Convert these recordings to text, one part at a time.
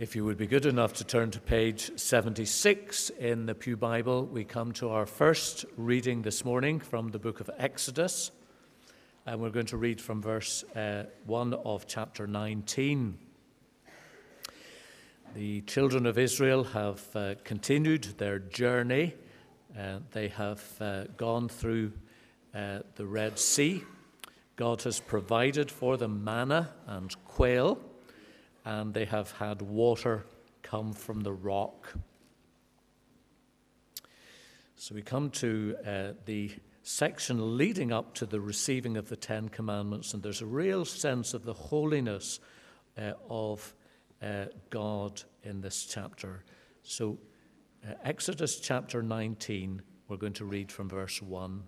If you would be good enough to turn to page 76 in the Pew Bible, we come to our first reading this morning from the book of Exodus. And we're going to read from verse uh, 1 of chapter 19. The children of Israel have uh, continued their journey. Uh, they have uh, gone through uh, the Red Sea. God has provided for them manna and quail and they have had water come from the rock. So we come to uh, the section leading up to the receiving of the Ten Commandments, and there's a real sense of the holiness uh, of uh, God in this chapter. So, uh, Exodus chapter 19, we're going to read from verse 1.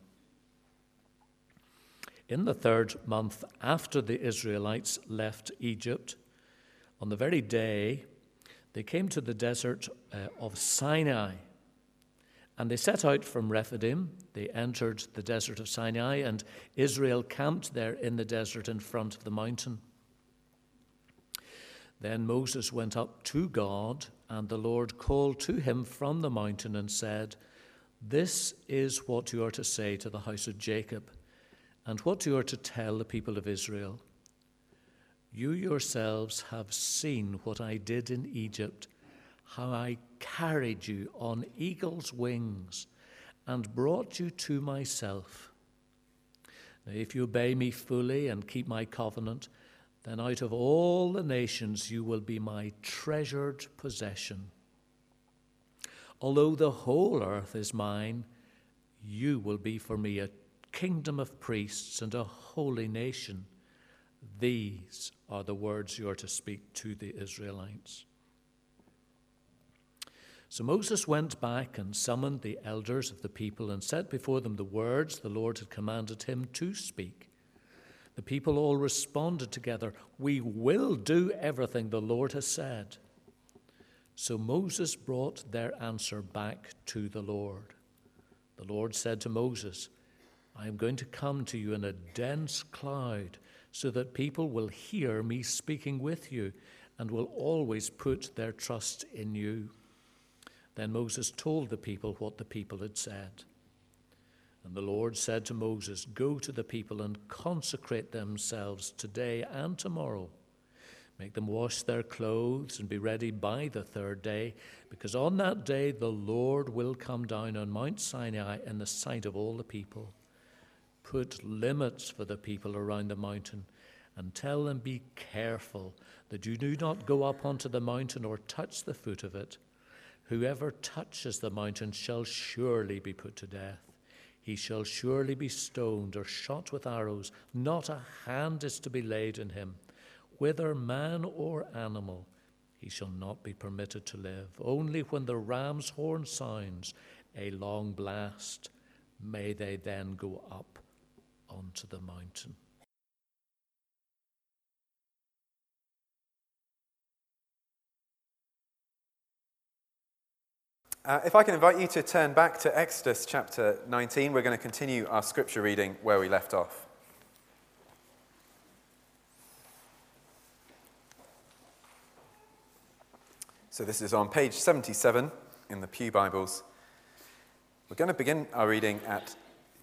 In the third month after the Israelites left Egypt, on the very day they came to the desert uh, of Sinai. And they set out from Rephidim. They entered the desert of Sinai, and Israel camped there in the desert in front of the mountain. Then Moses went up to God, and the Lord called to him from the mountain and said, This is what you are to say to the house of Jacob, and what you are to tell the people of Israel. You yourselves have seen what I did in Egypt, how I carried you on eagle's wings and brought you to myself. Now, if you obey me fully and keep my covenant, then out of all the nations you will be my treasured possession. Although the whole earth is mine, you will be for me a kingdom of priests and a holy nation. These are the words you are to speak to the Israelites. So Moses went back and summoned the elders of the people and set before them the words the Lord had commanded him to speak. The people all responded together, We will do everything the Lord has said. So Moses brought their answer back to the Lord. The Lord said to Moses, I am going to come to you in a dense cloud so that people will hear me speaking with you and will always put their trust in you. Then Moses told the people what the people had said. And the Lord said to Moses, Go to the people and consecrate themselves today and tomorrow. Make them wash their clothes and be ready by the third day, because on that day the Lord will come down on Mount Sinai in the sight of all the people put limits for the people around the mountain and tell them, Be careful that you do not go up onto the mountain or touch the foot of it. Whoever touches the mountain shall surely be put to death. He shall surely be stoned or shot with arrows. Not a hand is to be laid in him. Whether man or animal, he shall not be permitted to live. Only when the ram's horn sounds a long blast may they then go up onto the mountain. Uh, if I can invite you to turn back to Exodus chapter 19, we're going to continue our scripture reading where we left off. So, this is on page 77 in the Pew Bibles. We're going to begin our reading at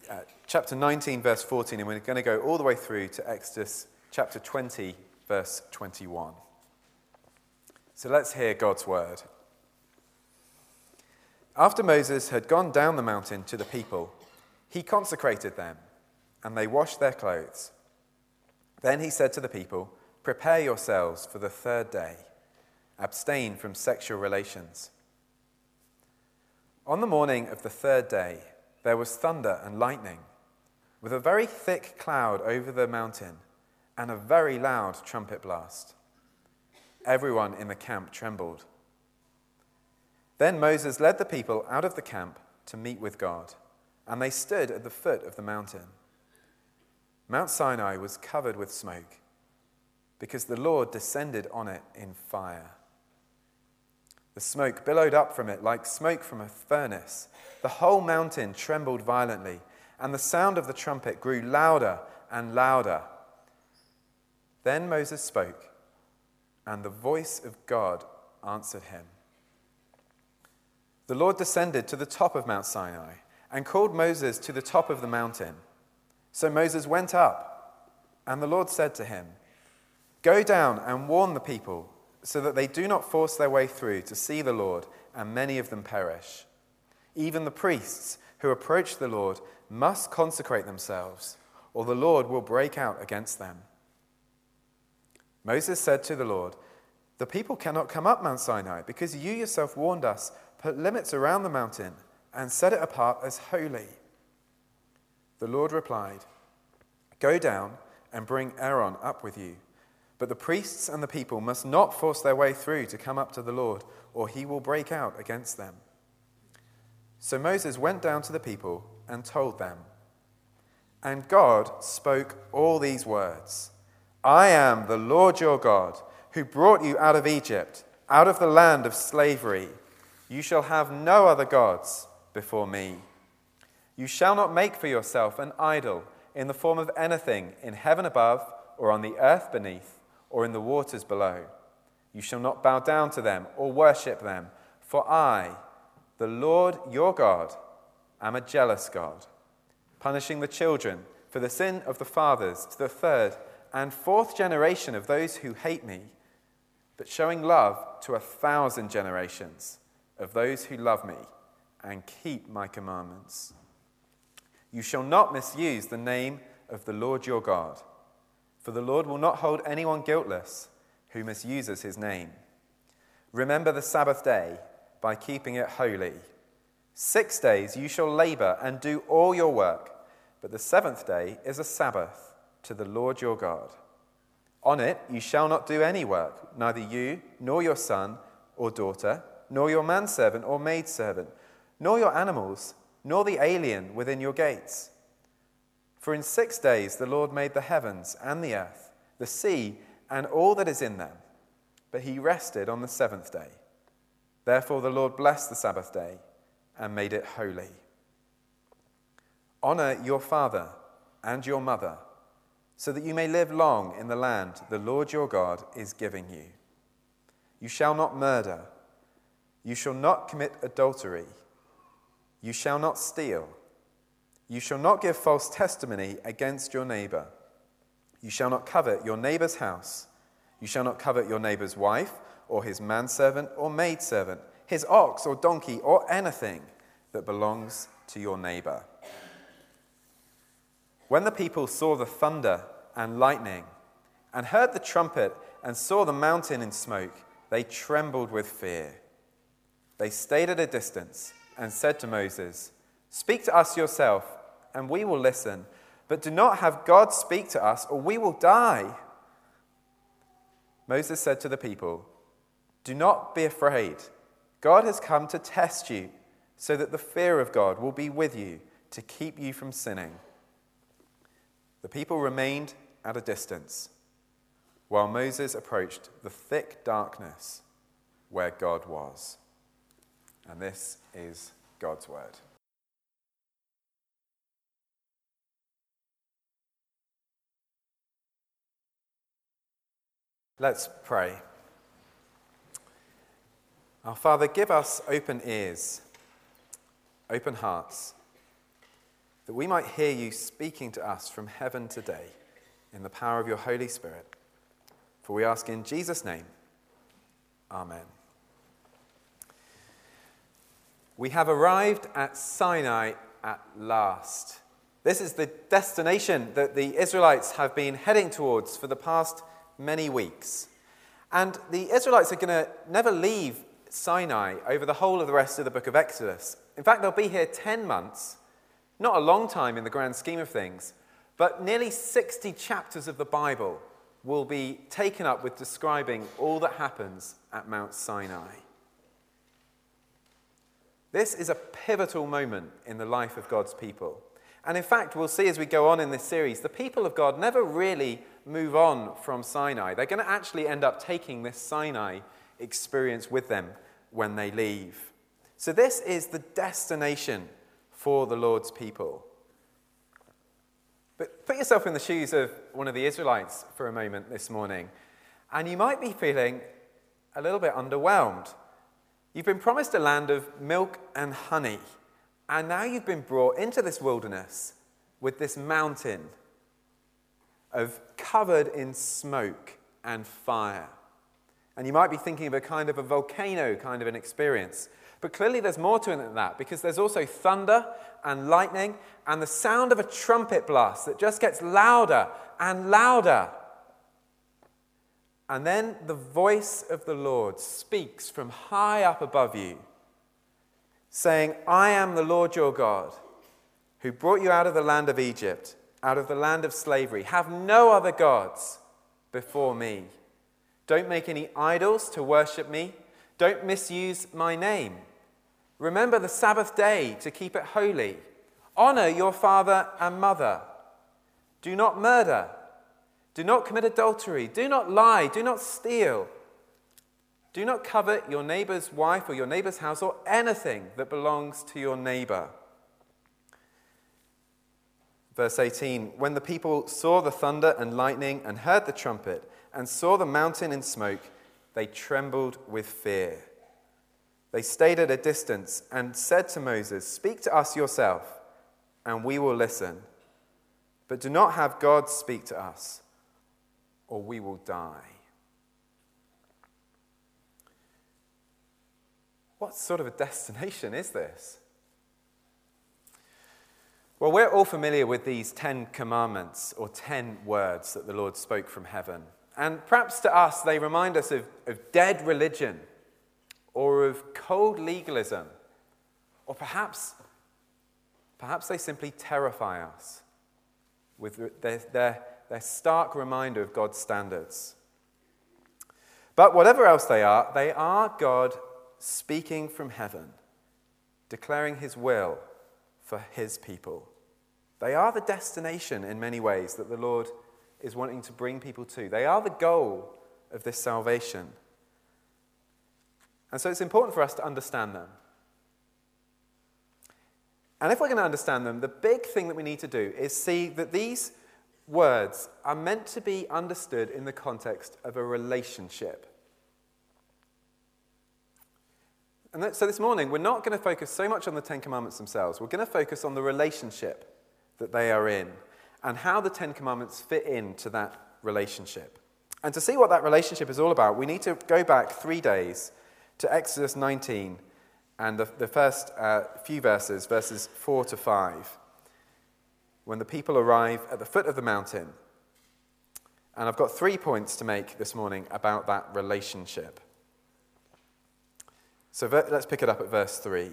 uh, chapter 19, verse 14, and we're going to go all the way through to Exodus chapter 20, verse 21. So let's hear God's word. After Moses had gone down the mountain to the people, he consecrated them, and they washed their clothes. Then he said to the people, Prepare yourselves for the third day, abstain from sexual relations. On the morning of the third day, there was thunder and lightning, with a very thick cloud over the mountain and a very loud trumpet blast. Everyone in the camp trembled. Then Moses led the people out of the camp to meet with God, and they stood at the foot of the mountain. Mount Sinai was covered with smoke, because the Lord descended on it in fire. The smoke billowed up from it like smoke from a furnace the whole mountain trembled violently, and the sound of the trumpet grew louder and louder. Then Moses spoke, and the voice of God answered him. The Lord descended to the top of Mount Sinai and called Moses to the top of the mountain. So Moses went up, and the Lord said to him, Go down and warn the people, so that they do not force their way through to see the Lord, and many of them perish. Even the priests who approach the Lord must consecrate themselves, or the Lord will break out against them. Moses said to the Lord, The people cannot come up Mount Sinai, because you yourself warned us, put limits around the mountain, and set it apart as holy. The Lord replied, Go down and bring Aaron up with you. But the priests and the people must not force their way through to come up to the Lord, or he will break out against them. So Moses went down to the people and told them. And God spoke all these words I am the Lord your God, who brought you out of Egypt, out of the land of slavery. You shall have no other gods before me. You shall not make for yourself an idol in the form of anything in heaven above, or on the earth beneath, or in the waters below. You shall not bow down to them or worship them, for I, the Lord your God, am a jealous God, punishing the children for the sin of the fathers to the third and fourth generation of those who hate me, but showing love to a thousand generations of those who love me and keep my commandments. You shall not misuse the name of the Lord your God, for the Lord will not hold anyone guiltless who misuses his name. Remember the Sabbath day by keeping it holy. Six days you shall labor and do all your work, but the seventh day is a Sabbath to the Lord your God. On it you shall not do any work, neither you, nor your son or daughter, nor your manservant or maidservant, nor your animals, nor the alien within your gates. For in six days the Lord made the heavens and the earth, the sea, and all that is in them. But he rested on the seventh day. Therefore the Lord blessed the Sabbath day and made it holy. Honor your father and your mother, so that you may live long in the land the Lord your God is giving you. You shall not murder. You shall not commit adultery. You shall not steal. You shall not give false testimony against your neighbor. You shall not covet your neighbor's house. You shall not covet your neighbor's wife, or his manservant or maidservant, his ox or donkey, or anything that belongs to your neighbor. When the people saw the thunder and lightning, and heard the trumpet, and saw the mountain in smoke, they trembled with fear. They stayed at a distance and said to Moses, Speak to us yourself, and we will listen, but do not have God speak to us, or we will die. Moses said to the people, Do not be afraid. God has come to test you, so that the fear of God will be with you to keep you from sinning. The people remained at a distance while Moses approached the thick darkness where God was. And this is God's word. Let's pray. Our Father, give us open ears, open hearts, that we might hear you speaking to us from heaven today in the power of your Holy Spirit. For we ask in Jesus' name. Amen. We have arrived at Sinai at last. This is the destination that the Israelites have been heading towards for the past many weeks. And the Israelites are going to never leave Sinai over the whole of the rest of the book of Exodus. In fact, they'll be here 10 months, not a long time in the grand scheme of things, but nearly 60 chapters of the Bible will be taken up with describing all that happens at Mount Sinai. This is a pivotal moment in the life of God's people. And in fact, we'll see as we go on in this series, the people of God never really move on from Sinai. They're going to actually end up taking this Sinai experience with them when they leave. So, this is the destination for the Lord's people. But put yourself in the shoes of one of the Israelites for a moment this morning, and you might be feeling a little bit underwhelmed. You've been promised a land of milk and honey, and now you've been brought into this wilderness with this mountain of covered in smoke and fire. And you might be thinking of a kind of a volcano kind of an experience. But clearly there's more to it than that because there's also thunder and lightning and the sound of a trumpet blast that just gets louder and louder. And then the voice of the Lord speaks from high up above you, saying, I am the Lord your God, who brought you out of the land of Egypt, out of the land of slavery. Have no other gods before me. Don't make any idols to worship me. Don't misuse my name. Remember the Sabbath day to keep it holy. Honor your father and mother. Do not murder. Do not commit adultery. Do not lie. Do not steal. Do not covet your neighbor's wife or your neighbor's house or anything that belongs to your neighbor. Verse 18 When the people saw the thunder and lightning and heard the trumpet and saw the mountain in smoke, they trembled with fear. They stayed at a distance and said to Moses, Speak to us yourself, and we will listen. But do not have God speak to us or we will die. What sort of a destination is this? Well, we're all familiar with these Ten Commandments or ten words that the Lord spoke from heaven. And perhaps to us, they remind us of, of dead religion or of cold legalism. Or perhaps, perhaps they simply terrify us with their, their they're stark reminder of God's standards. But whatever else they are, they are God speaking from heaven, declaring his will for his people. They are the destination in many ways that the Lord is wanting to bring people to. They are the goal of this salvation. And so it's important for us to understand them. And if we're going to understand them, the big thing that we need to do is see that these words are meant to be understood in the context of a relationship. And that, so this morning, we're not going to focus so much on the Ten Commandments themselves. We're going to focus on the relationship that they are in and how the Ten Commandments fit into that relationship. And to see what that relationship is all about, we need to go back three days to Exodus 19 and the, the first uh, few verses, verses 4 to 5 when the people arrive at the foot of the mountain. And I've got three points to make this morning about that relationship. So let's pick it up at verse 3.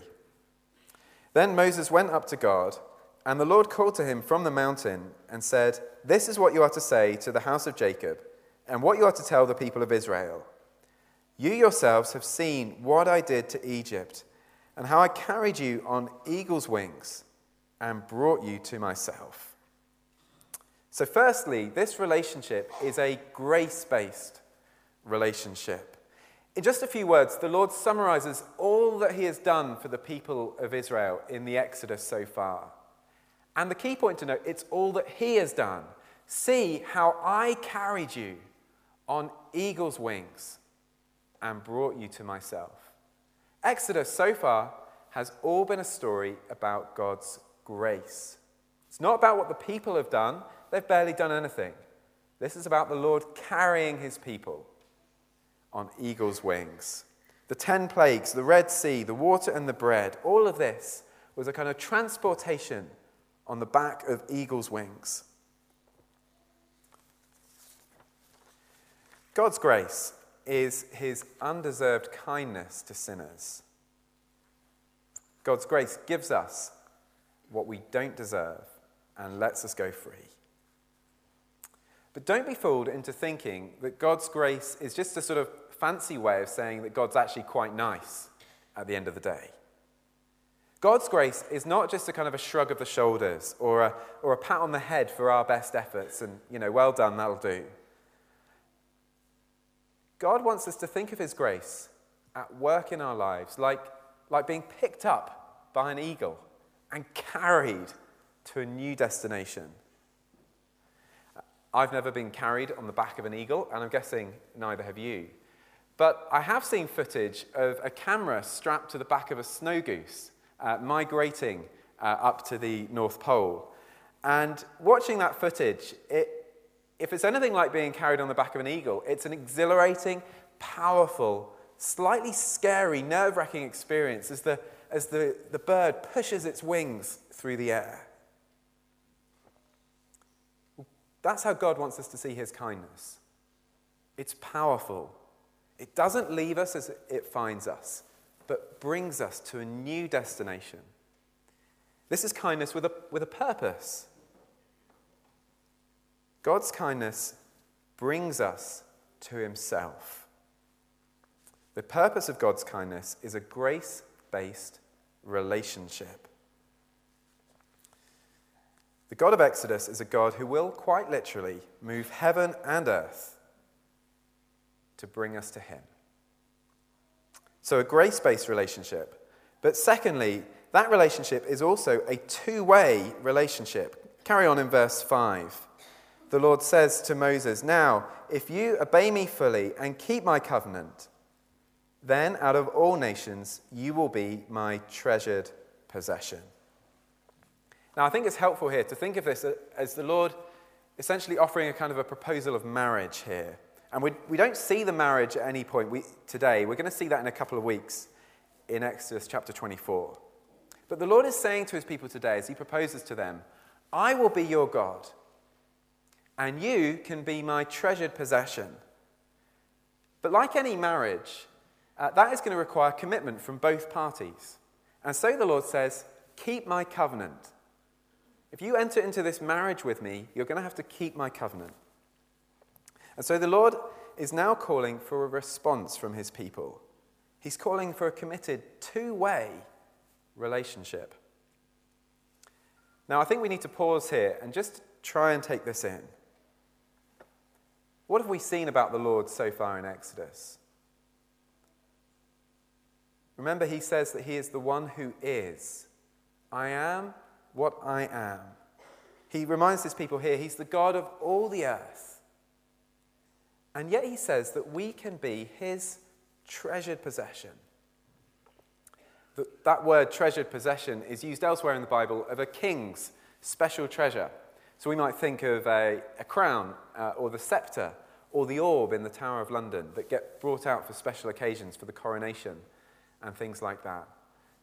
Then Moses went up to God, and the Lord called to him from the mountain and said, This is what you are to say to the house of Jacob, and what you are to tell the people of Israel. You yourselves have seen what I did to Egypt, and how I carried you on eagle's wings and brought you to myself. So, firstly, this relationship is a grace based relationship. In just a few words, the Lord summarizes all that he has done for the people of Israel in the Exodus so far. And the key point to note, it's all that he has done. See how I carried you on eagle's wings and brought you to myself. Exodus so far has all been a story about God's grace. It's not about what the people have done, they've barely done anything. This is about the Lord carrying his people on eagle's wings. The ten plagues, the Red Sea, the water and the bread, all of this was a kind of transportation on the back of eagle's wings. God's grace is his undeserved kindness to sinners. God's grace gives us what we don't deserve and lets us go free. But don't be fooled into thinking that God's grace is just a sort of fancy way of saying that God's actually quite nice at the end of the day. God's grace is not just a kind of a shrug of the shoulders or a, or a pat on the head for our best efforts and, you know, well done, that'll do. God wants us to think of His grace at work in our lives like, like being picked up by an eagle and carried to a new destination. I've never been carried on the back of an eagle, and I'm guessing neither have you. But I have seen footage of a camera strapped to the back of a snow goose uh, migrating uh, up to the North Pole. And watching that footage, it, if it's anything like being carried on the back of an eagle, it's an exhilarating, powerful, slightly scary, nerve wracking experience as, the, as the, the bird pushes its wings through the air. That's how God wants us to see his kindness. It's powerful. It doesn't leave us as it finds us, but brings us to a new destination. This is kindness with a, with a purpose. God's kindness brings us to himself. The purpose of God's kindness is a grace based relationship. The God of Exodus is a God who will quite literally move heaven and earth to bring us to Him. So, a grace based relationship. But secondly, that relationship is also a two way relationship. Carry on in verse 5. The Lord says to Moses, Now, if you obey me fully and keep my covenant, then out of all nations you will be my treasured possession. Now, I think it's helpful here to think of this as the Lord essentially offering a kind of a proposal of marriage here. And we, we don't see the marriage at any point we, today. We're going to see that in a couple of weeks in Exodus chapter 24. But the Lord is saying to his people today, as he proposes to them, I will be your God, and you can be my treasured possession. But like any marriage, uh, that is going to require commitment from both parties. And so the Lord says, Keep my covenant. If you enter into this marriage with me, you're going to have to keep my covenant. And so the Lord is now calling for a response from his people. He's calling for a committed two way relationship. Now, I think we need to pause here and just try and take this in. What have we seen about the Lord so far in Exodus? Remember, he says that he is the one who is. I am what I am. He reminds his people here he's the God of all the earth. And yet he says that we can be his treasured possession. That word treasured possession is used elsewhere in the Bible of a king's special treasure. So we might think of a, a crown uh, or the scepter or the orb in the Tower of London that get brought out for special occasions for the coronation and things like that.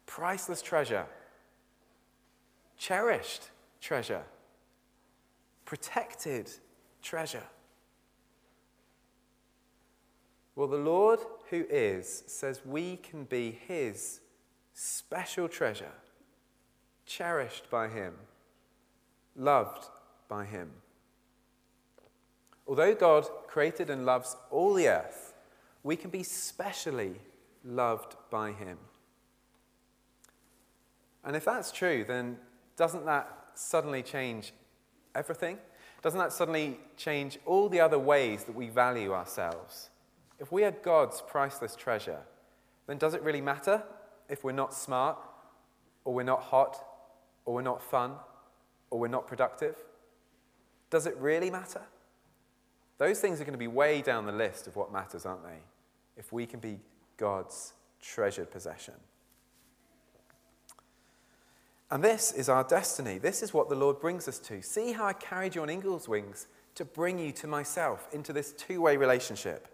Priceless treasure cherished treasure, protected treasure. Well, the Lord who is says we can be his special treasure, cherished by him, loved by him. Although God created and loves all the earth, we can be specially loved by him. And if that's true, then doesn't that suddenly change everything? Doesn't that suddenly change all the other ways that we value ourselves? If we are God's priceless treasure, then does it really matter if we're not smart, or we're not hot, or we're not fun, or we're not productive? Does it really matter? Those things are going to be way down the list of what matters, aren't they? If we can be God's treasured possession. And this is our destiny. This is what the Lord brings us to. See how I carried you on eagle's wings to bring you to myself into this two way relationship.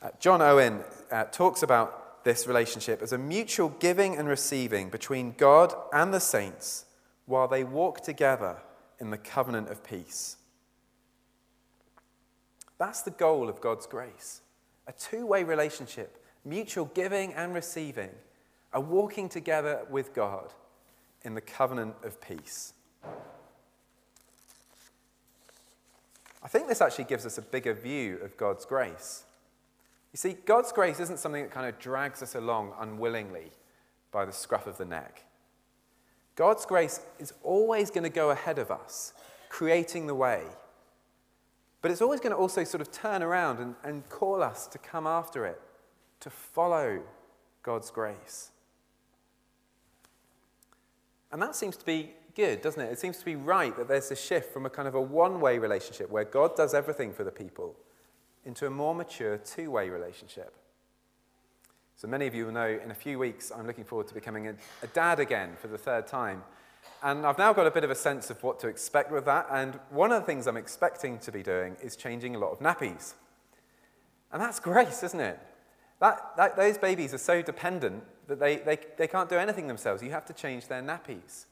Uh, John Owen uh, talks about this relationship as a mutual giving and receiving between God and the saints while they walk together in the covenant of peace. That's the goal of God's grace a two way relationship, mutual giving and receiving, a walking together with God in the covenant of peace. I think this actually gives us a bigger view of God's grace. You see, God's grace isn't something that kind of drags us along unwillingly by the scruff of the neck. God's grace is always going to go ahead of us, creating the way. But it's always going to also sort of turn around and, and call us to come after it, to follow God's grace. And that seems to be good, doesn't it? It seems to be right that there's a shift from a kind of a one way relationship where God does everything for the people into a more mature two way relationship. So, many of you will know in a few weeks I'm looking forward to becoming a, a, dad again for the third time. And I've now got a bit of a sense of what to expect with that. And one of the things I'm expecting to be doing is changing a lot of nappies. And that's grace, isn't it? That, that, those babies are so dependent that they, they, they can't do anything themselves. You have to change their nappies.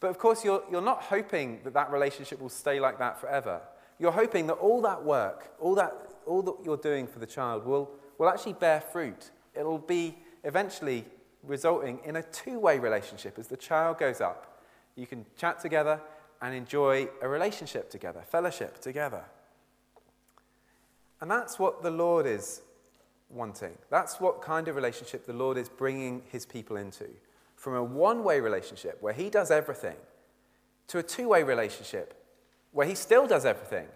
But of course, you're, you're not hoping that that relationship will stay like that forever. You're hoping that all that work, all that, all that you're doing for the child, will, will actually bear fruit. It'll be eventually resulting in a two way relationship. As the child goes up, you can chat together and enjoy a relationship together, fellowship together. And that's what the Lord is wanting. That's what kind of relationship the Lord is bringing his people into. From a one way relationship where he does everything to a two way relationship where he still does everything,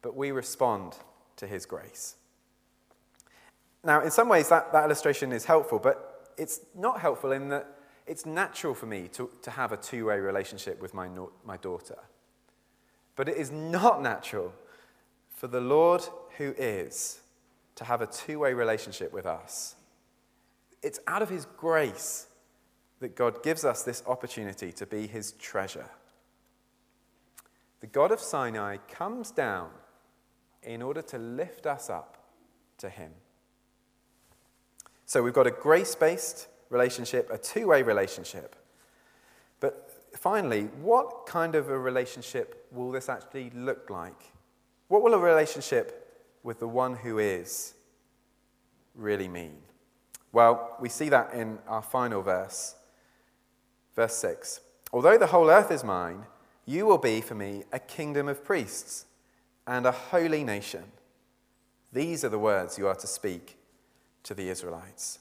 but we respond to his grace. Now, in some ways, that, that illustration is helpful, but it's not helpful in that it's natural for me to, to have a two way relationship with my, my daughter. But it is not natural for the Lord who is to have a two way relationship with us. It's out of His grace that God gives us this opportunity to be His treasure. The God of Sinai comes down in order to lift us up to Him. So we've got a grace based relationship, a two way relationship. But finally, what kind of a relationship will this actually look like? What will a relationship with the one who is really mean? Well, we see that in our final verse, verse 6. Although the whole earth is mine, you will be for me a kingdom of priests and a holy nation. These are the words you are to speak to the Israelites.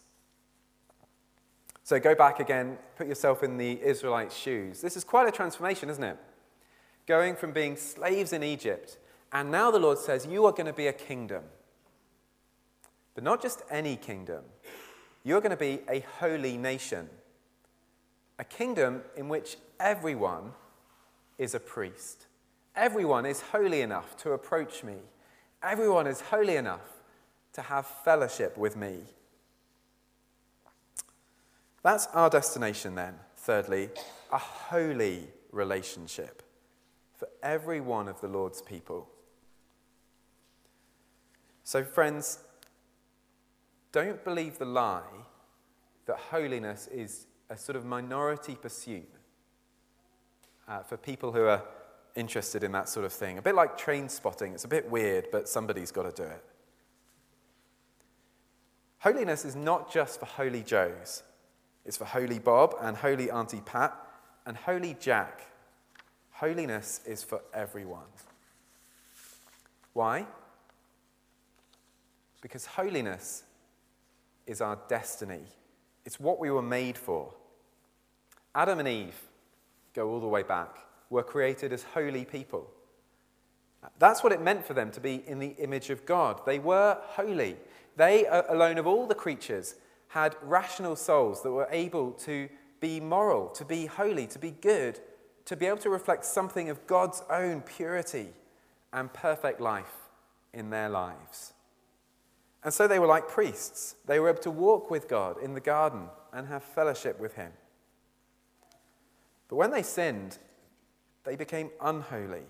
So go back again, put yourself in the Israelites' shoes. This is quite a transformation, isn't it? Going from being slaves in Egypt and now the Lord says, You are going to be a kingdom. But not just any kingdom. You're going to be a holy nation. A kingdom in which everyone is a priest. Everyone is holy enough to approach me. Everyone is holy enough to have fellowship with me. That's our destination, then. Thirdly, a holy relationship for every one of the Lord's people. So, friends, don't believe the lie that holiness is a sort of minority pursuit uh, for people who are interested in that sort of thing. A bit like train spotting. It's a bit weird, but somebody's got to do it. Holiness is not just for holy Joes, it's for holy Bob and holy Auntie Pat and holy Jack. Holiness is for everyone. Why? Because holiness is our destiny, it's what we were made for. Adam and Eve, go all the way back, were created as holy people. That's what it meant for them to be in the image of God. They were holy. They, alone of all the creatures, had rational souls that were able to be moral, to be holy, to be good, to be able to reflect something of God's own purity and perfect life in their lives. And so they were like priests. They were able to walk with God in the garden and have fellowship with Him. But when they sinned, they became unholy.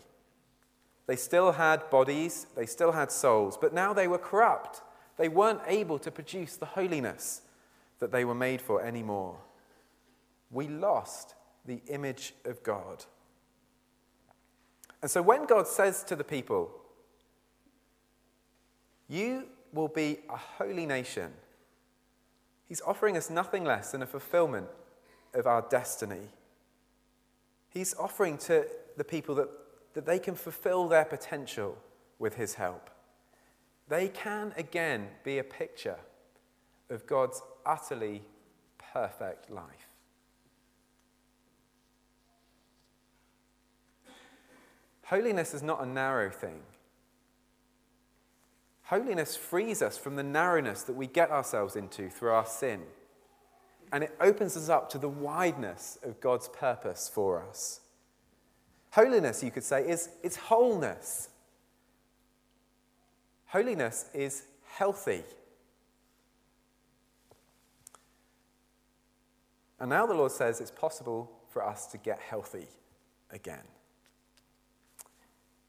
They still had bodies, they still had souls, but now they were corrupt. They weren't able to produce the holiness that they were made for anymore. We lost the image of God. And so when God says to the people, You will be a holy nation. He's offering us nothing less than a fulfillment of our destiny. He's offering to the people that, that they can fulfill their potential with His help. They can again be a picture of God's utterly perfect life. Holiness is not a narrow thing. Holiness frees us from the narrowness that we get ourselves into through our sin. And it opens us up to the wideness of God's purpose for us. Holiness, you could say, is it's wholeness. Holiness is healthy. And now the Lord says it's possible for us to get healthy again.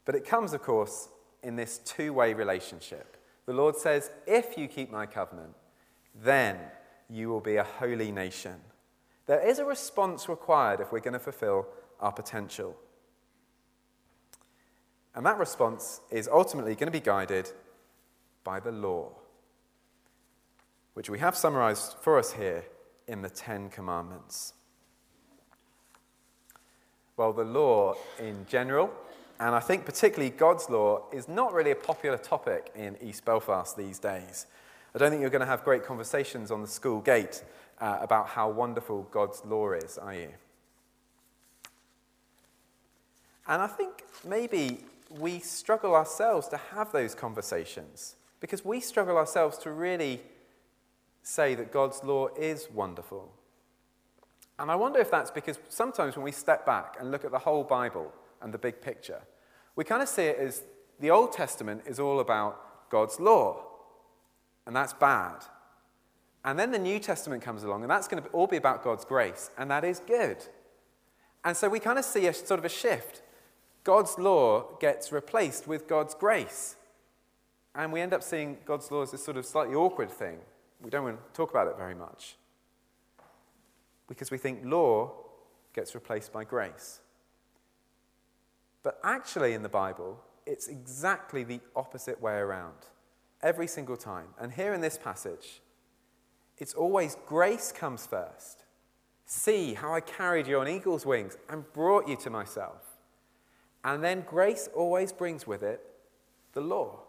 But it comes, of course, in this two way relationship. The Lord says, If you keep my covenant, then you will be a holy nation. There is a response required if we're going to fulfill our potential. And that response is ultimately going to be guided by the law, which we have summarized for us here in the Ten Commandments. Well, the law in general, and I think particularly God's law, is not really a popular topic in East Belfast these days. I don't think you're going to have great conversations on the school gate uh, about how wonderful God's law is, are you? And I think maybe we struggle ourselves to have those conversations because we struggle ourselves to really say that God's law is wonderful. And I wonder if that's because sometimes when we step back and look at the whole Bible and the big picture, we kind of see it as the Old Testament is all about God's law, and that's bad. And then the New Testament comes along, and that's going to all be about God's grace, and that is good. And so we kind of see a sort of a shift. God's law gets replaced with God's grace. And we end up seeing God's law as this sort of slightly awkward thing. We don't want to talk about it very much. Because we think law gets replaced by grace. But actually, in the Bible, it's exactly the opposite way around. Every single time. And here in this passage, it's always grace comes first. See how I carried you on eagle's wings and brought you to myself. And then grace always brings with it the law.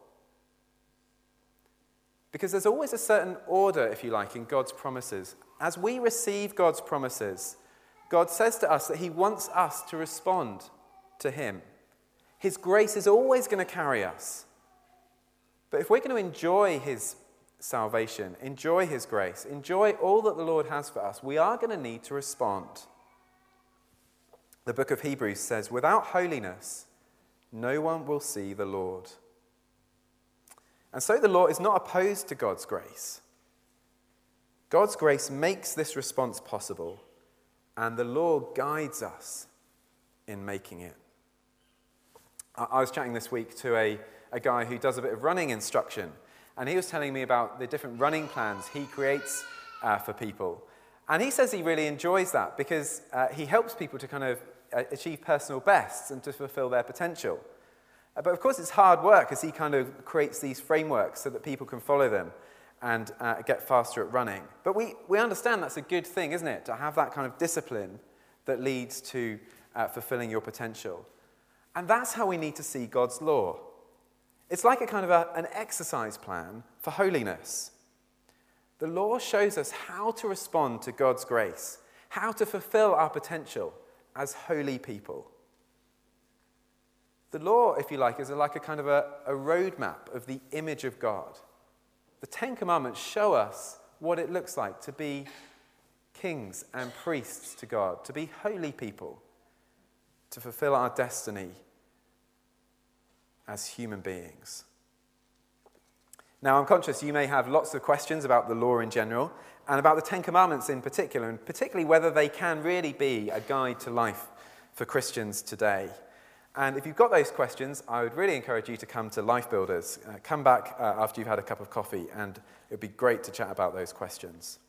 Because there's always a certain order, if you like, in God's promises. As we receive God's promises, God says to us that He wants us to respond to Him. His grace is always going to carry us. But if we're going to enjoy His salvation, enjoy His grace, enjoy all that the Lord has for us, we are going to need to respond. The book of Hebrews says, Without holiness, no one will see the Lord. And so the law is not opposed to God's grace. God's grace makes this response possible, and the law guides us in making it. I was chatting this week to a, a guy who does a bit of running instruction, and he was telling me about the different running plans he creates uh, for people. And he says he really enjoys that because uh, he helps people to kind of uh, achieve personal bests and to fulfill their potential. Uh, but of course, it's hard work as he kind of creates these frameworks so that people can follow them and uh, get faster at running. But we, we understand that's a good thing, isn't it? To have that kind of discipline that leads to uh, fulfilling your potential. And that's how we need to see God's law. It's like a kind of a, an exercise plan for holiness. The law shows us how to respond to God's grace, how to fulfill our potential as holy people. The law, if you like, is like a kind of a, a roadmap of the image of God. The Ten Commandments show us what it looks like to be kings and priests to God, to be holy people, to fulfill our destiny as human beings. Now, I'm conscious you may have lots of questions about the law in general and about the Ten Commandments in particular, and particularly whether they can really be a guide to life for Christians today. And if you've got those questions, I would really encourage you to come to Life Builders. Uh, come back uh, after you've had a cup of coffee, and it would be great to chat about those questions.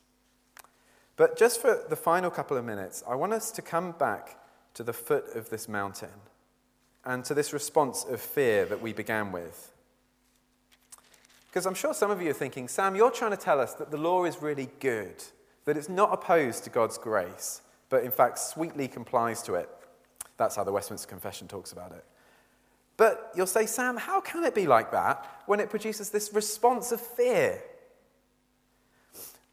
But just for the final couple of minutes, I want us to come back to the foot of this mountain and to this response of fear that we began with. Because I'm sure some of you are thinking, Sam, you're trying to tell us that the law is really good, that it's not opposed to God's grace, but in fact sweetly complies to it. That's how the Westminster Confession talks about it. But you'll say, Sam, how can it be like that when it produces this response of fear?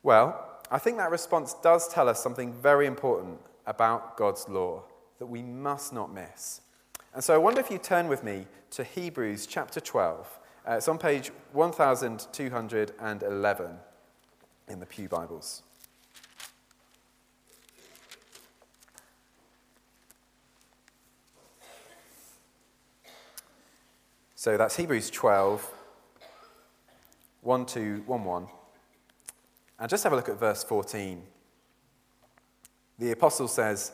Well, I think that response does tell us something very important about God's law that we must not miss. And so I wonder if you turn with me to Hebrews chapter 12. Uh, it's on page 1211 in the Pew Bibles. So that's Hebrews 12, 1 2, 1 1. And just have a look at verse 14. The apostle says,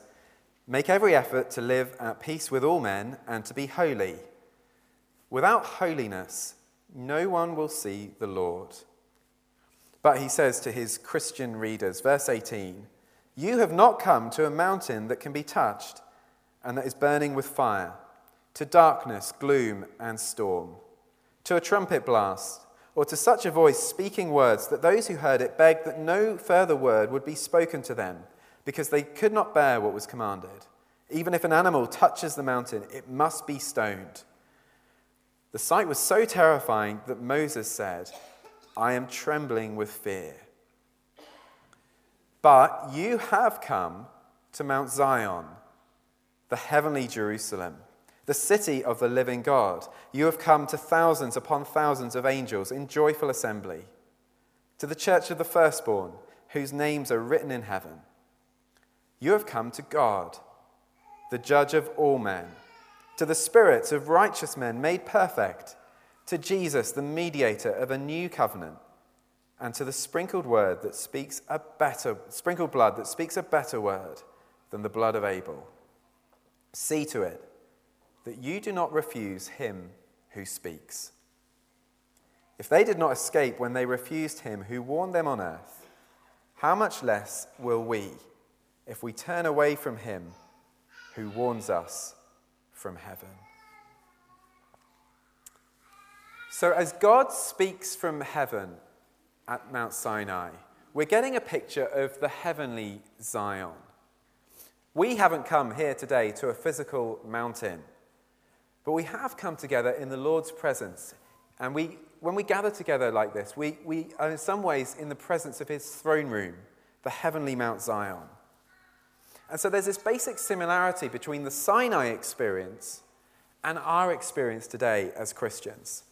Make every effort to live at peace with all men and to be holy. Without holiness, no one will see the Lord. But he says to his Christian readers, verse 18, You have not come to a mountain that can be touched and that is burning with fire, to darkness, gloom, and storm, to a trumpet blast, or to such a voice speaking words that those who heard it begged that no further word would be spoken to them, because they could not bear what was commanded. Even if an animal touches the mountain, it must be stoned. The sight was so terrifying that Moses said, I am trembling with fear. But you have come to Mount Zion, the heavenly Jerusalem, the city of the living God. You have come to thousands upon thousands of angels in joyful assembly, to the church of the firstborn, whose names are written in heaven. You have come to God, the judge of all men to the spirits of righteous men made perfect, to Jesus, the mediator of a new covenant, and to the sprinkled word that speaks a better sprinkled blood that speaks a better word than the blood of Abel. See to it that you do not refuse him who speaks. If they did not escape when they refused him who warned them on earth, how much less will we if we turn away from him who warns us from heaven. So, as God speaks from heaven at Mount Sinai, we're getting a picture of the heavenly Zion. We haven't come here today to a physical mountain, but we have come together in the Lord's presence. And we, when we gather together like this, we, we are in some ways in the presence of his throne room, the heavenly Mount Zion. And so there's this basic similarity between the Sinai experience and our experience today as Christians.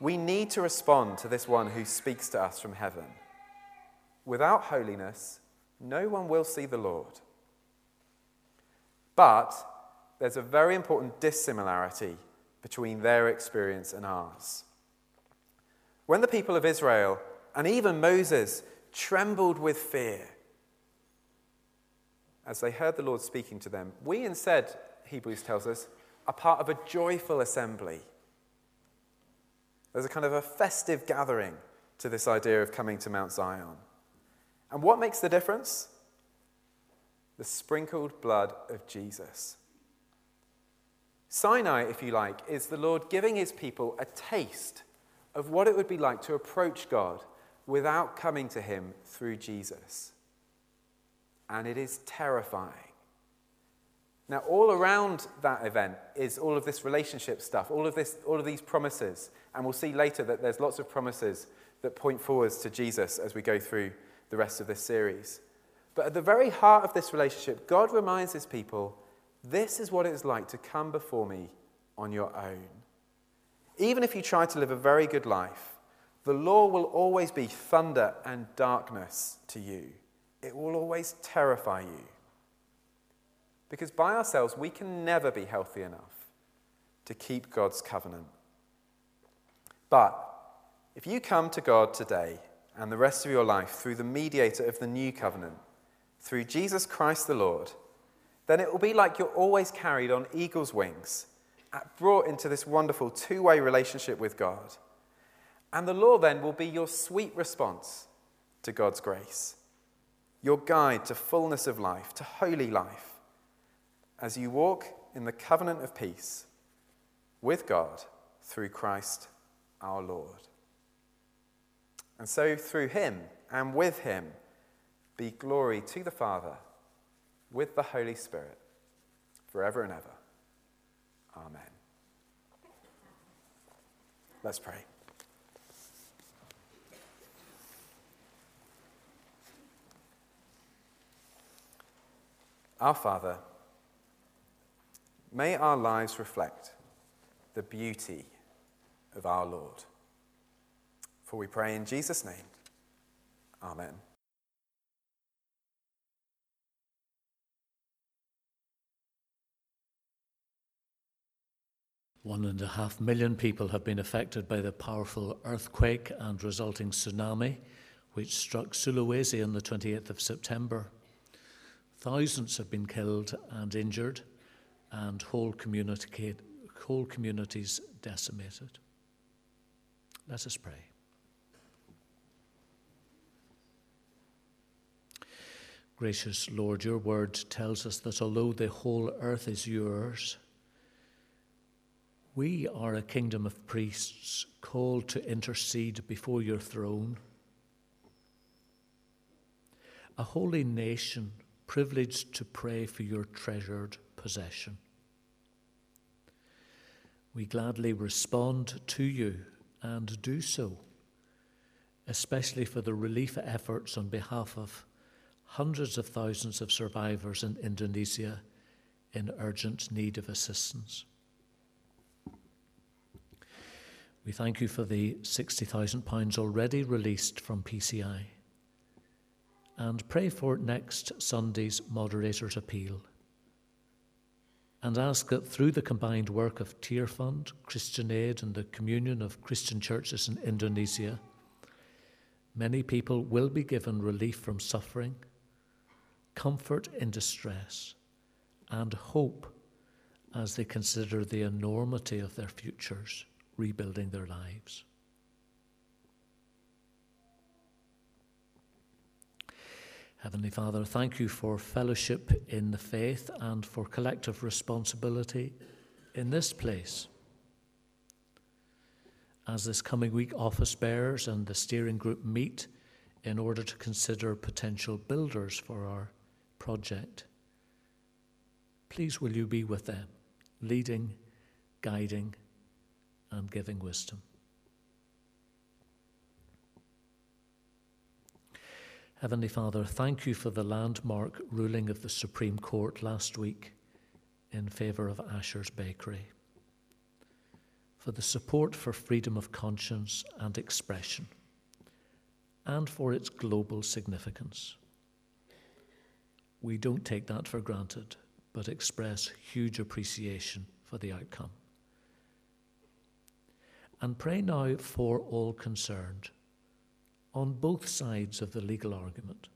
We need to respond to this one who speaks to us from heaven. Without holiness, no one will see the Lord. But there's a very important dissimilarity between their experience and ours. When the people of Israel, and even Moses, trembled with fear as they heard the Lord speaking to them, we instead, Hebrews tells us, are part of a joyful assembly. There's a kind of a festive gathering to this idea of coming to Mount Zion. And what makes the difference? The sprinkled blood of Jesus. Sinai, if you like, is the Lord giving his people a taste of what it would be like to approach God without coming to him through Jesus and it is terrifying. Now, all around that event is all of this relationship stuff, all of, this, all of these promises. And we'll see later that there's lots of promises that point forwards to Jesus as we go through the rest of this series. But at the very heart of this relationship, God reminds his people this is what it is like to come before me on your own. Even if you try to live a very good life, the law will always be thunder and darkness to you it will always terrify you. Because by ourselves, we can never be healthy enough to keep God's covenant. But if you come to God today and the rest of your life through the mediator of the new covenant, through Jesus Christ the Lord, then it will be like you're always carried on eagle's wings, brought into this wonderful two way relationship with God. And the law then will be your sweet response to God's grace your guide to fullness of life, to holy life, as you walk in the covenant of peace with God through Christ our Lord. And so, through him and with him, be glory to the Father with the Holy Spirit forever and ever. Amen. Let's pray. Our Father, may our lives reflect the beauty of our Lord. For we pray in Jesus' name. Amen. One and a half million people have been affected by the powerful earthquake and resulting tsunami, which struck Sulawesi on the 28th of September. Thousands have been killed and injured, and whole, whole communities decimated. Let us pray. Gracious Lord, your word tells us that although the whole earth is yours, we are a kingdom of priests called to intercede before your throne, a holy nation privileged to pray for your treasured possession. We gladly respond to you and do so, especially for the relief efforts on behalf of hundreds of thousands of survivors in Indonesia in urgent need of assistance. We thank you for the £60,000 already released from PCI and pray for next Sunday's moderator's appeal and ask that through the combined work of Tearfund, Christian Aid, and the Communion of Christian Churches in Indonesia, many people will be given relief from suffering, comfort in distress, and hope as they consider the enormity of their futures rebuilding their lives. Heavenly Father, thank you for fellowship in the faith and for collective responsibility in this place. As this coming week, office bearers and the steering group meet in order to consider potential builders for our project, please will you be with them, leading, guiding, and giving wisdom. Heavenly Father, thank you for the landmark ruling of the Supreme Court last week in favour of Asher's Bakery, for the support for freedom of conscience and expression, and for its global significance. We don't take that for granted, but express huge appreciation for the outcome and pray now for all concerned on both sides of the legal argument.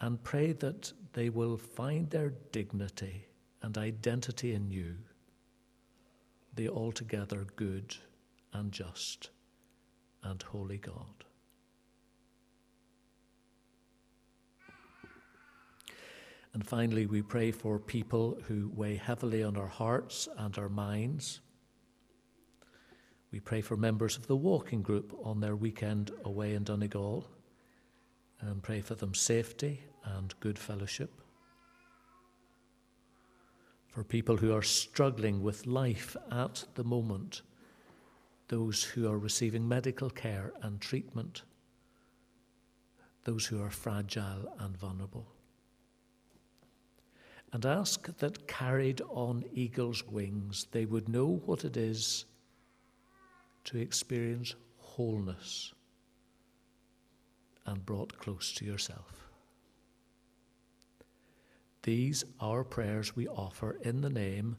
And pray that they will find their dignity and identity in you, the altogether good and just and holy God. And finally, we pray for people who weigh heavily on our hearts and our minds we pray for members of the walking group on their weekend away in Donegal and pray for them safety and good fellowship. For people who are struggling with life at the moment, those who are receiving medical care and treatment, those who are fragile and vulnerable. And ask that carried on eagle's wings, they would know what it is to experience wholeness and brought close to yourself. These are prayers we offer in the name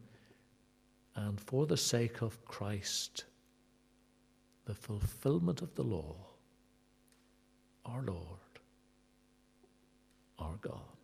and for the sake of Christ, the fulfillment of the law, our Lord, our God.